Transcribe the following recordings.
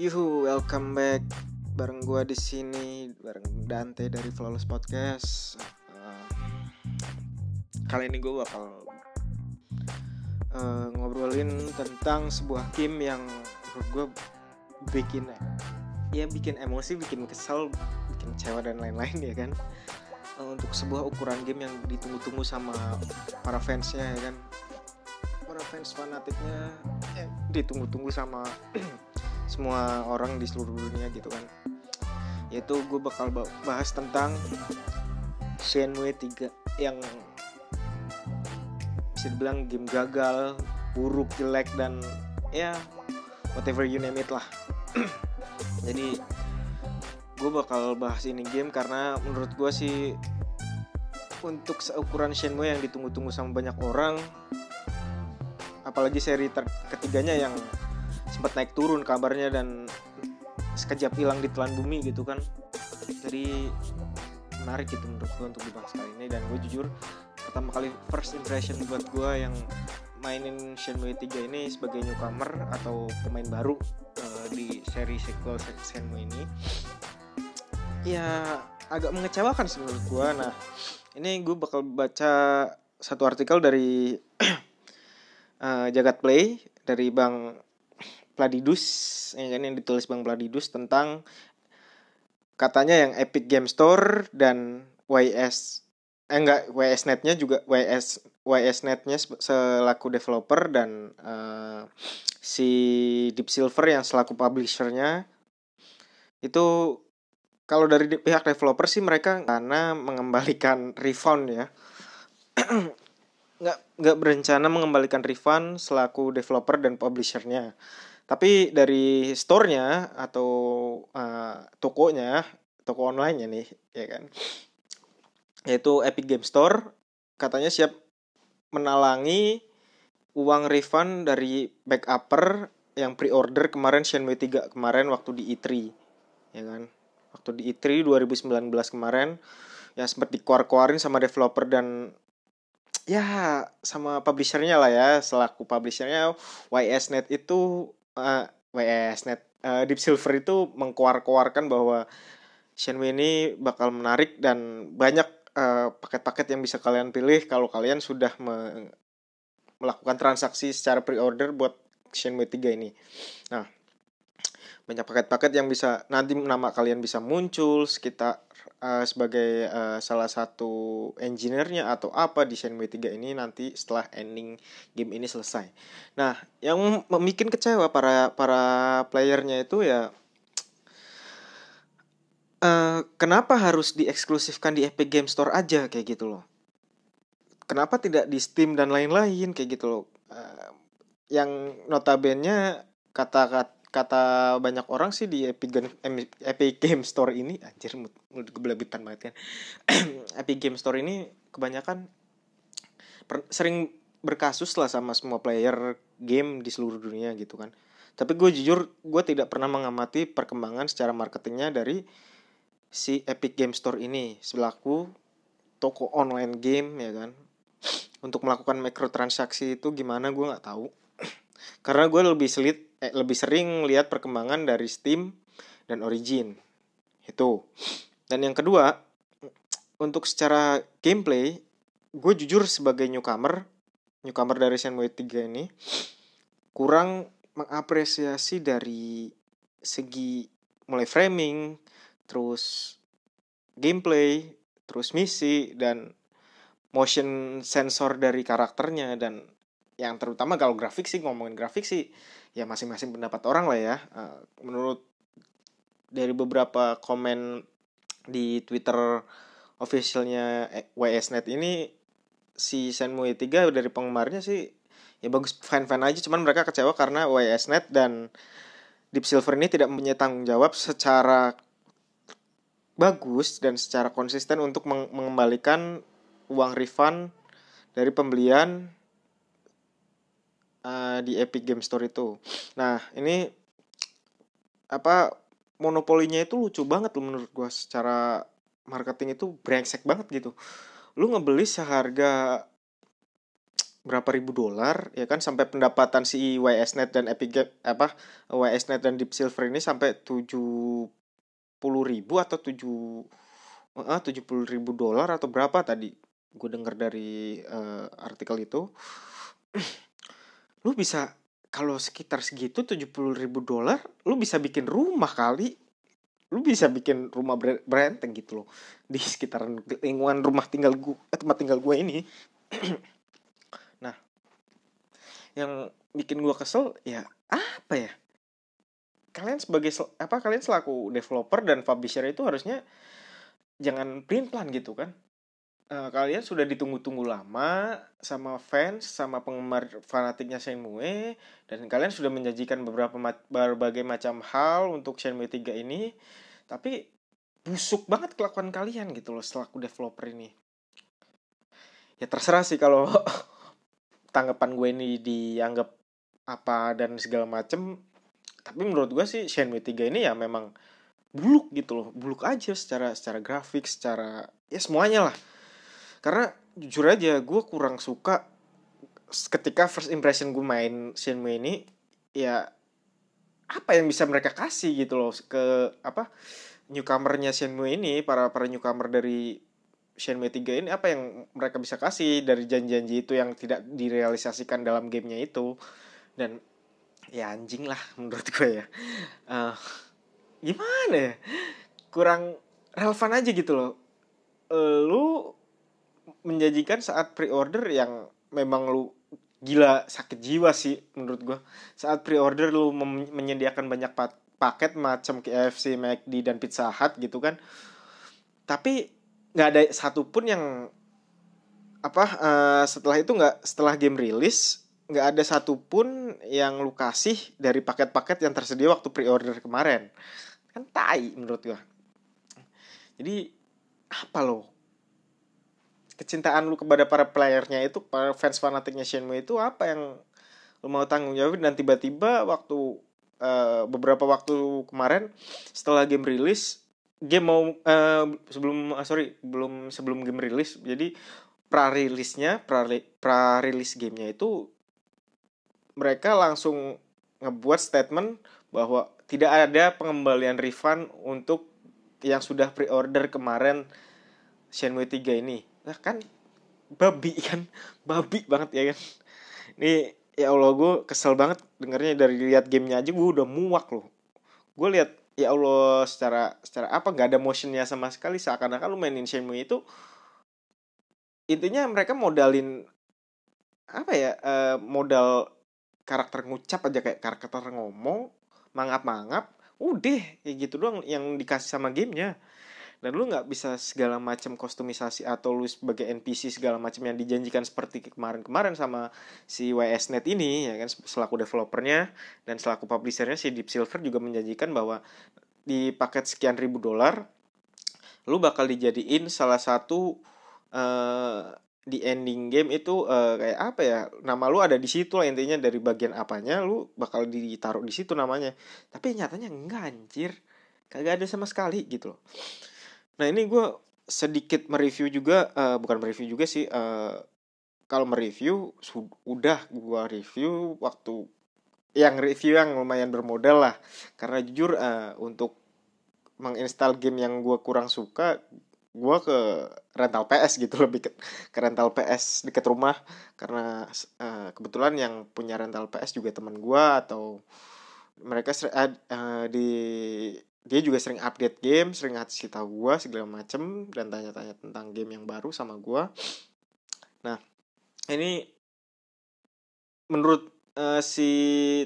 Yuhu, welcome back bareng gua di sini bareng Dante dari Flawless Podcast. Uh, kali ini gue bakal uh, ngobrolin tentang sebuah game yang menurut gue bikin ya bikin emosi, bikin kesel, bikin kecewa dan lain-lain ya kan. Uh, untuk sebuah ukuran game yang ditunggu-tunggu sama para fansnya ya kan. Para fans fanatiknya eh, ditunggu-tunggu sama semua orang di seluruh dunia gitu kan yaitu gue bakal bahas tentang Shenmue 3 yang bisa dibilang game gagal, buruk, jelek dan ya whatever you name it lah. Jadi gue bakal bahas ini game karena menurut gue sih untuk seukuran Shenmue yang ditunggu-tunggu sama banyak orang apalagi seri ketiganya yang sempat naik turun kabarnya dan sekejap hilang di telan bumi gitu kan. Jadi menarik gitu menurut gue untuk dibahas kali ini. Dan gue jujur pertama kali first impression buat gue yang mainin Shenmue 3 ini sebagai newcomer atau pemain baru uh, di seri sequel Shenmue ini ya agak mengecewakan sih menurut gue nah ini gue bakal baca satu artikel dari uh, Jagat Play dari Bang Pladidus ya kan yang ditulis Bang Pladidus tentang katanya yang Epic Game Store dan YS eh enggak YS Netnya juga YS YS Netnya selaku developer dan uh, si Deep Silver yang selaku publishernya itu kalau dari pihak developer sih mereka karena mengembalikan refund ya. Nggak nggak berencana mengembalikan refund selaku developer dan publishernya tapi dari store-nya atau uh, tokonya, toko online-nya nih, ya kan. Yaitu Epic Game Store katanya siap menalangi uang refund dari backupper yang pre-order kemarin Shenmue 3 kemarin waktu di E3. Ya kan. Waktu di E3 2019 kemarin yang sempat dikeluar-keluarin sama developer dan ya sama publishernya lah ya selaku publishernya YSNet itu uh, eh, WSNet uh, eh, Deep Silver itu mengkuar-kuarkan bahwa Shenmue ini bakal menarik dan banyak eh, paket-paket uh, yang bisa kalian pilih kalau kalian sudah me melakukan transaksi secara pre-order buat Shenmue 3 ini. Nah, banyak paket-paket yang bisa nanti nama kalian bisa muncul sekitar uh, sebagai uh, salah satu engineer-nya atau apa di Shenmue 3 ini nanti setelah ending game ini selesai. Nah, yang membuat kecewa para para playernya itu ya uh, kenapa harus dieksklusifkan di Epic Game Store aja kayak gitu loh. Kenapa tidak di Steam dan lain-lain kayak gitu loh. Uh, yang notabene kata-kata kata banyak orang sih di Epic Game, Epic Game Store ini anjir menurut gue belebitan banget kan Epic Game Store ini kebanyakan per, sering berkasus lah sama semua player game di seluruh dunia gitu kan. Tapi gue jujur gue tidak pernah mengamati perkembangan secara marketingnya dari si Epic Game Store ini selaku toko online game ya kan. Untuk melakukan mikrotransaksi itu gimana gue nggak tahu. Karena gue lebih selit eh, lebih sering lihat perkembangan dari Steam dan Origin. Itu. Dan yang kedua untuk secara gameplay gue jujur sebagai newcomer newcomer dari Shenmue 3 ini kurang mengapresiasi dari segi mulai framing terus gameplay terus misi dan motion sensor dari karakternya dan yang terutama kalau grafik sih ngomongin grafik sih ya masing-masing pendapat orang lah ya. Uh, menurut dari beberapa komen di Twitter officialnya WSNet ini si Shenmue 3 dari penggemarnya sih ya bagus fan-fan aja. Cuman mereka kecewa karena WSNet dan Deep Silver ini tidak punya tanggung jawab secara bagus dan secara konsisten untuk mengembalikan uang refund dari pembelian uh, di Epic Game Store itu. Nah, ini apa monopolinya itu lucu banget loh menurut gua secara marketing itu brengsek banget gitu. Lu ngebeli seharga berapa ribu dolar ya kan sampai pendapatan si YSNet dan Epic Game apa YSNet dan Deep Silver ini sampai tujuh puluh ribu atau tujuh ah tujuh puluh ribu dolar atau berapa tadi gue denger dari uh, artikel itu lu bisa kalau sekitar segitu tujuh puluh ribu dolar lu bisa bikin rumah kali. Lu bisa bikin rumah berenteng gitu loh. Di sekitaran lingkungan rumah tinggal gue eh, tempat tinggal gue ini. Yang bikin gue kesel ya apa ya? Kalian sebagai apa kalian selaku developer dan publisher itu harusnya jangan plan plan gitu kan uh, kalian sudah ditunggu-tunggu lama sama fans sama penggemar fanatiknya Shenmue dan kalian sudah menjanjikan beberapa ma berbagai macam hal untuk Shenmue 3 ini. Tapi busuk banget kelakuan kalian gitu loh selaku developer ini. Ya terserah sih kalau tanggapan gue ini dianggap apa dan segala macem. Tapi menurut gue sih Shenmue 3 ini ya memang buluk gitu loh. Buluk aja secara secara grafik secara ya semuanya lah karena jujur aja gue kurang suka ketika first impression gue main Shenmue ini ya apa yang bisa mereka kasih gitu loh ke apa newcomernya Shenmue ini para para newcomer dari Shenmue 3 ini apa yang mereka bisa kasih dari janji-janji itu yang tidak direalisasikan dalam gamenya itu. Dan ya anjing lah menurut gue ya. Uh, gimana ya? Kurang relevan aja gitu loh. Uh, lu menjanjikan saat pre-order yang memang lu gila sakit jiwa sih menurut gue saat pre-order lu menyediakan banyak paket macam KFC, McD dan Pizza Hut gitu kan. Tapi nggak ada satupun yang apa uh, setelah itu nggak setelah game rilis nggak ada satupun yang lu kasih dari paket-paket yang tersedia waktu pre-order kemarin. Kan tai menurut gua. Jadi apa lo kecintaan lu kepada para playernya itu para fans fanatiknya Shenmue itu apa yang lu mau tanggung jawab dan tiba-tiba waktu uh, beberapa waktu kemarin setelah game rilis game mau uh, sebelum uh, sorry belum sebelum game rilis jadi pra rilisnya pra, pra rilis gamenya itu mereka langsung ngebuat statement bahwa tidak ada pengembalian refund untuk yang sudah pre-order kemarin Shenmue 3 ini. Nah kan babi kan, babi banget ya kan. Ini ya Allah gue kesel banget dengarnya dari lihat gamenya aja gue udah muak loh. Gue lihat ya Allah secara secara apa nggak ada motionnya sama sekali seakan-akan lu mainin Shenmue itu intinya mereka modalin apa ya uh, modal karakter ngucap aja kayak karakter ngomong mangap-mangap udah kayak gitu doang yang dikasih sama gamenya dan lu nggak bisa segala macam kostumisasi atau lu sebagai NPC segala macam yang dijanjikan seperti kemarin-kemarin sama si YSNet ini ya kan selaku developernya dan selaku publishernya si Deep Silver juga menjanjikan bahwa di paket sekian ribu dolar lu bakal dijadiin salah satu uh, di ending game itu uh, kayak apa ya nama lu ada di situ lah intinya dari bagian apanya lu bakal ditaruh di situ namanya. Tapi nyatanya enggak anjir. Kagak ada sama sekali gitu loh Nah ini gue sedikit mereview juga, uh, bukan mereview juga sih. Uh, kalau mereview sudah gue review waktu yang review yang lumayan bermodal lah. Karena jujur uh, untuk menginstal game yang gue kurang suka, gue ke rental PS gitu lebih ke, ke rental PS deket rumah karena uh, kebetulan yang punya rental PS juga teman gue atau mereka uh, di dia juga sering update game sering ngasih tahu gue segala macem dan tanya-tanya tentang game yang baru sama gue nah ini menurut uh, si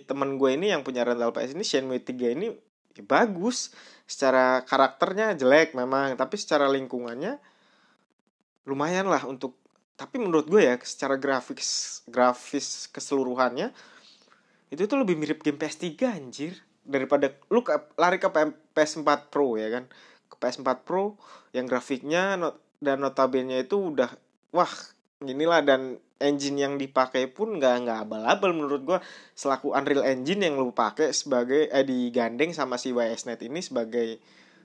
teman gue ini yang punya rental PS ini Shenmue 3 ini ya bagus. Secara karakternya jelek memang tapi secara lingkungannya lumayan lah untuk tapi menurut gue ya secara grafis grafis keseluruhannya itu tuh lebih mirip game PS3 anjir daripada lu ke, lari ke PS4 Pro ya kan? Ke PS4 Pro yang grafiknya not, dan notabene itu udah wah inilah dan engine yang dipakai pun nggak nggak abal-abal menurut gua. Selaku Unreal Engine yang lu pakai sebagai eh digandeng sama si YSNet ini sebagai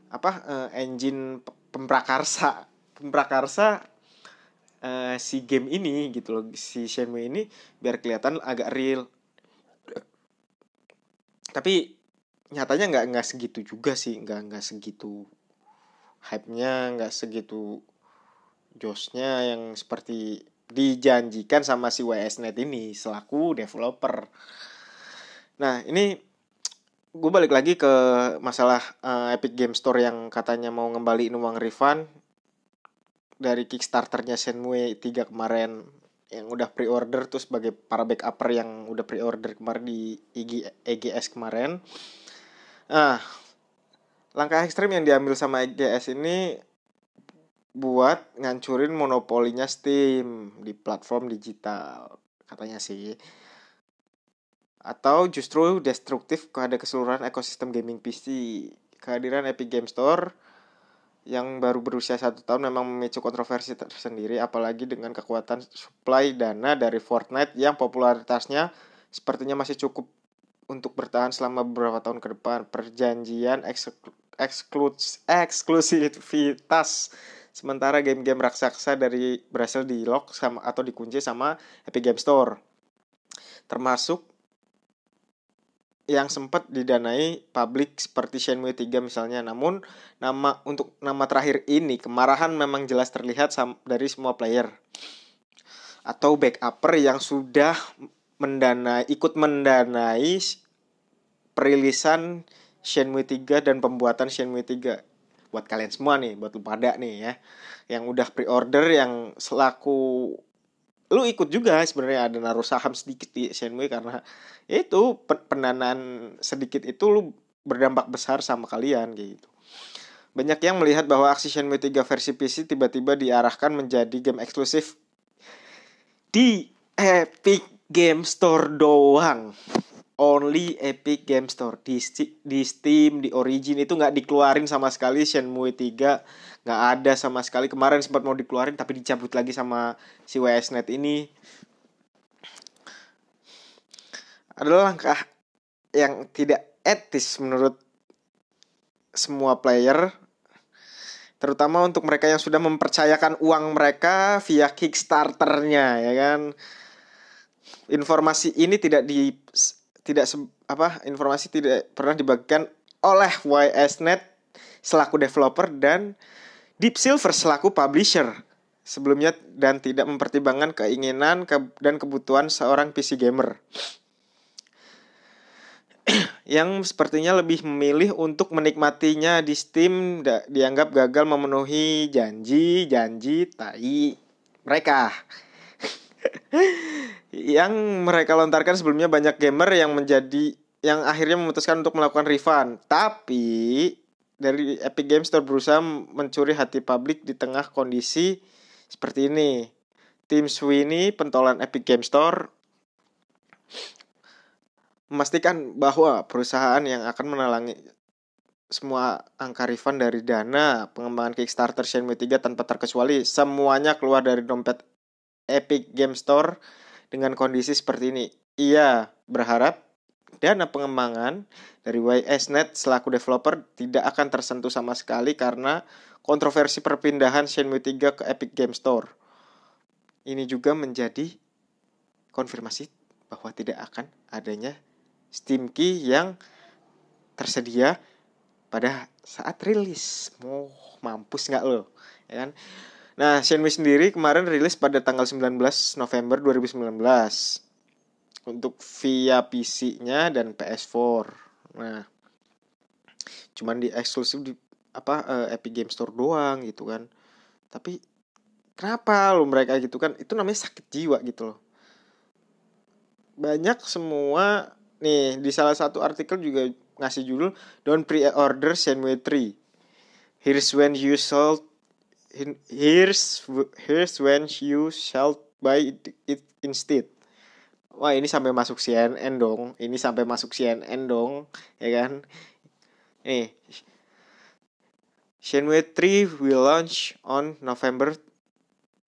apa uh, engine pemprakarsa pemprakarsa uh, si game ini gitu loh si Shenmue ini biar kelihatan agak real. Tapi nyatanya nggak nggak segitu juga sih nggak nggak segitu hype-nya nggak segitu josnya yang seperti dijanjikan sama si WSNet ini selaku developer. Nah ini gue balik lagi ke masalah uh, Epic Game Store yang katanya mau ngembaliin uang refund dari Kickstarternya Shenmue 3 kemarin yang udah pre-order tuh sebagai para backupper yang udah pre-order kemarin di EGS kemarin. Nah, langkah ekstrim yang diambil sama EGS ini buat ngancurin monopolinya Steam di platform digital katanya sih. Atau justru destruktif kepada keseluruhan ekosistem gaming PC kehadiran Epic Game Store yang baru berusia satu tahun memang memicu kontroversi tersendiri apalagi dengan kekuatan supply dana dari Fortnite yang popularitasnya sepertinya masih cukup untuk bertahan selama beberapa tahun ke depan perjanjian eksklusivitas Sementara game-game raksasa dari berhasil di lock sama atau dikunci sama Epic Game Store. Termasuk yang sempat didanai publik seperti Shenmue 3 misalnya. Namun nama untuk nama terakhir ini kemarahan memang jelas terlihat dari semua player atau backupper yang sudah mendanai ikut mendanai perilisan Shenmue 3 dan pembuatan Shenmue 3 buat kalian semua nih, buat lu pada nih ya, yang udah pre-order yang selaku lu ikut juga sebenarnya ada naruh saham sedikit di Shenmue karena itu pendanaan sedikit itu lu berdampak besar sama kalian gitu. Banyak yang melihat bahwa aksi Shenmue 3 versi PC tiba-tiba diarahkan menjadi game eksklusif di Epic Game Store doang. Only Epic Game Store. Di di Steam di Origin itu nggak dikeluarin sama sekali. Shenmue 3 nggak ada sama sekali. Kemarin sempat mau dikeluarin tapi dicabut lagi sama si WSNet ini. Adalah langkah yang tidak etis menurut semua player terutama untuk mereka yang sudah mempercayakan uang mereka via Kickstarternya ya kan informasi ini tidak di tidak se apa informasi tidak pernah dibagikan oleh YSNet selaku developer dan Deep Silver selaku publisher. Sebelumnya dan tidak mempertimbangkan keinginan ke dan kebutuhan seorang PC gamer. Yang sepertinya lebih memilih untuk menikmatinya di Steam dianggap gagal memenuhi janji-janji tai mereka yang mereka lontarkan sebelumnya banyak gamer yang menjadi yang akhirnya memutuskan untuk melakukan refund. Tapi dari Epic Games Store berusaha mencuri hati publik di tengah kondisi seperti ini. Tim Sweeney, pentolan Epic Games Store, memastikan bahwa perusahaan yang akan menalangi semua angka refund dari dana pengembangan Kickstarter Shenmue 3 tanpa terkecuali semuanya keluar dari dompet Epic Game Store dengan kondisi seperti ini. Ia berharap dana pengembangan dari YSNet selaku developer tidak akan tersentuh sama sekali karena kontroversi perpindahan Shenmue 3 ke Epic Game Store. Ini juga menjadi konfirmasi bahwa tidak akan adanya Steam Key yang tersedia pada saat rilis. Mau mampus nggak lo? Ya kan? Nah, Shenmue sendiri kemarin rilis pada tanggal 19 November 2019 untuk via PC-nya dan PS4. Nah, cuman di eksklusif di apa uh, Epic Game Store doang gitu kan. Tapi kenapa lo mereka gitu kan? Itu namanya sakit jiwa gitu loh. Banyak semua nih di salah satu artikel juga ngasih judul Don't pre-order Shenmue 3. Here's when you sold here's here's when you shall buy it instead. Wah ini sampai masuk CNN dong. Ini sampai masuk CNN dong ya kan? Nih. Shenmue 3 will launch on November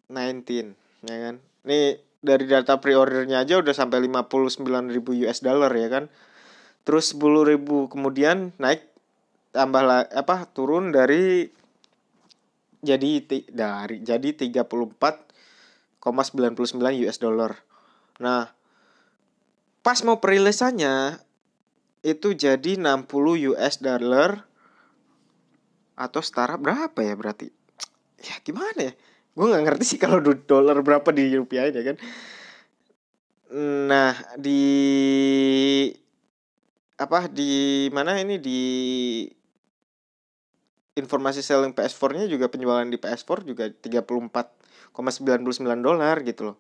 19 ya kan? Nih dari data pre-ordernya aja udah sampai 59 ribu US dollar ya kan? Terus 10 ribu kemudian naik tambah apa turun dari jadi dari jadi 34 US dollar. Nah, pas mau perilisannya itu jadi 60 US dollar atau setara berapa ya berarti? Ya gimana ya? Gue nggak ngerti sih kalau dolar berapa di rupiah ya kan. Nah di apa di mana ini di informasi selling PS4-nya juga penjualan di PS4 juga 34,99 dolar gitu loh.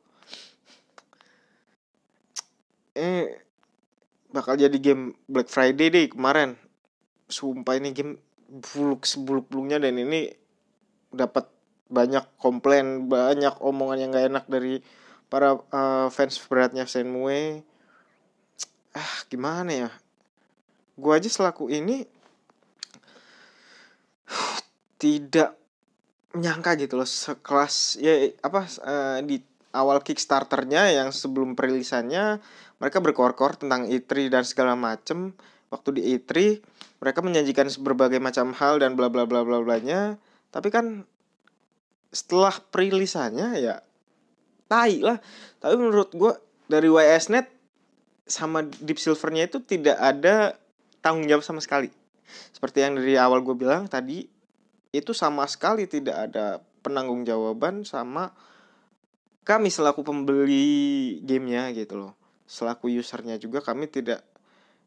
Eh bakal jadi game Black Friday deh kemarin. Sumpah ini game buluk sebuluk-buluknya dan ini dapat banyak komplain, banyak omongan yang gak enak dari para uh, fans beratnya Shenmue. Ah, gimana ya? Gua aja selaku ini tidak menyangka gitu loh sekelas ya apa uh, di awal Kickstarternya yang sebelum perilisannya mereka berkor-kor tentang E3 dan segala macem. Waktu di E3 mereka menjanjikan berbagai macam hal dan bla bla bla bla blanya. Tapi kan setelah perilisannya ya tai lah. Tapi menurut gue dari YSNet sama Deep Silvernya itu tidak ada tanggung jawab sama sekali. Seperti yang dari awal gue bilang tadi itu sama sekali tidak ada penanggung jawaban sama kami selaku pembeli gamenya gitu loh. Selaku usernya juga kami tidak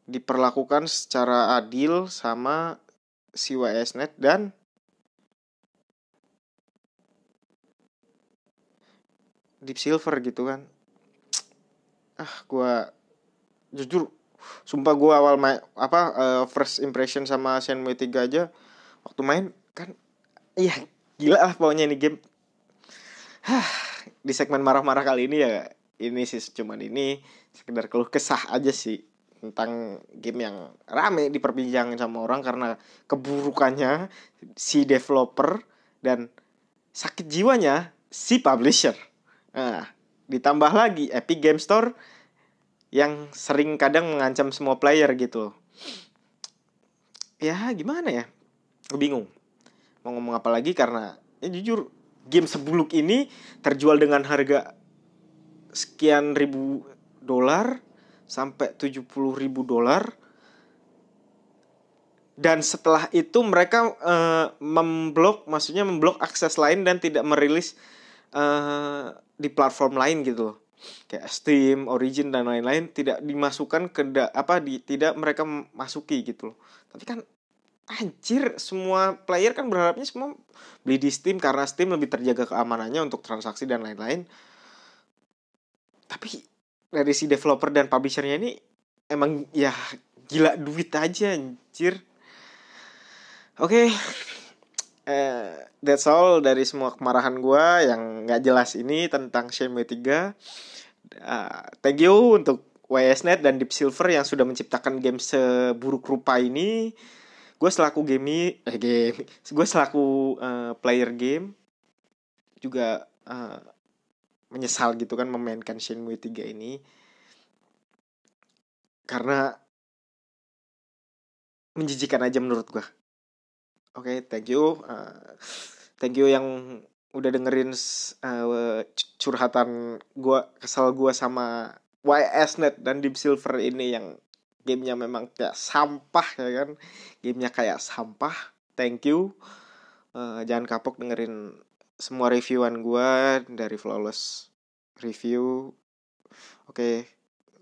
diperlakukan secara adil sama si WSNet dan Deep Silver gitu kan. Ah gue jujur sumpah gue awal main apa uh, first impression sama Shenmue 3 aja waktu main kan iya gila lah pokoknya ini game Hah, di segmen marah-marah kali ini ya ini sih cuman ini sekedar keluh kesah aja sih tentang game yang rame diperbincangkan sama orang karena keburukannya si developer dan sakit jiwanya si publisher. Nah, ditambah lagi Epic Game Store yang sering kadang mengancam semua player gitu. Ya gimana ya? Bingung mau ngomong apa lagi? Karena ya jujur game sebuluk ini terjual dengan harga sekian ribu dolar sampai 70 ribu dolar. Dan setelah itu mereka uh, memblok maksudnya memblok akses lain dan tidak merilis uh, di platform lain gitu loh. Kayak Steam, Origin dan lain-lain tidak dimasukkan ke apa di tidak mereka masuki gitu loh. Tapi kan anjir semua player kan berharapnya semua beli di Steam karena Steam lebih terjaga keamanannya untuk transaksi dan lain-lain. Tapi dari si developer dan publishernya ini emang ya gila duit aja anjir. Oke okay. uh, that's all dari semua kemarahan gue yang nggak jelas ini tentang Shenmue 3 uh, thank you untuk YSNet dan Deep Silver yang sudah menciptakan game seburuk rupa ini gue selaku game eh game. Gue selaku uh, player game juga uh, menyesal gitu kan memainkan Shenmue 3 ini. Karena menjijikan aja menurut gue oke okay, thank you uh, thank you yang udah dengerin uh, curhatan gue kesal gue sama YSNet dan Deep Silver ini yang gamenya memang kayak sampah ya kan? Gamenya kayak sampah. Thank you. Uh, jangan kapok dengerin semua reviewan gue dari flawless review. Oke okay,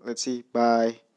let's see. Bye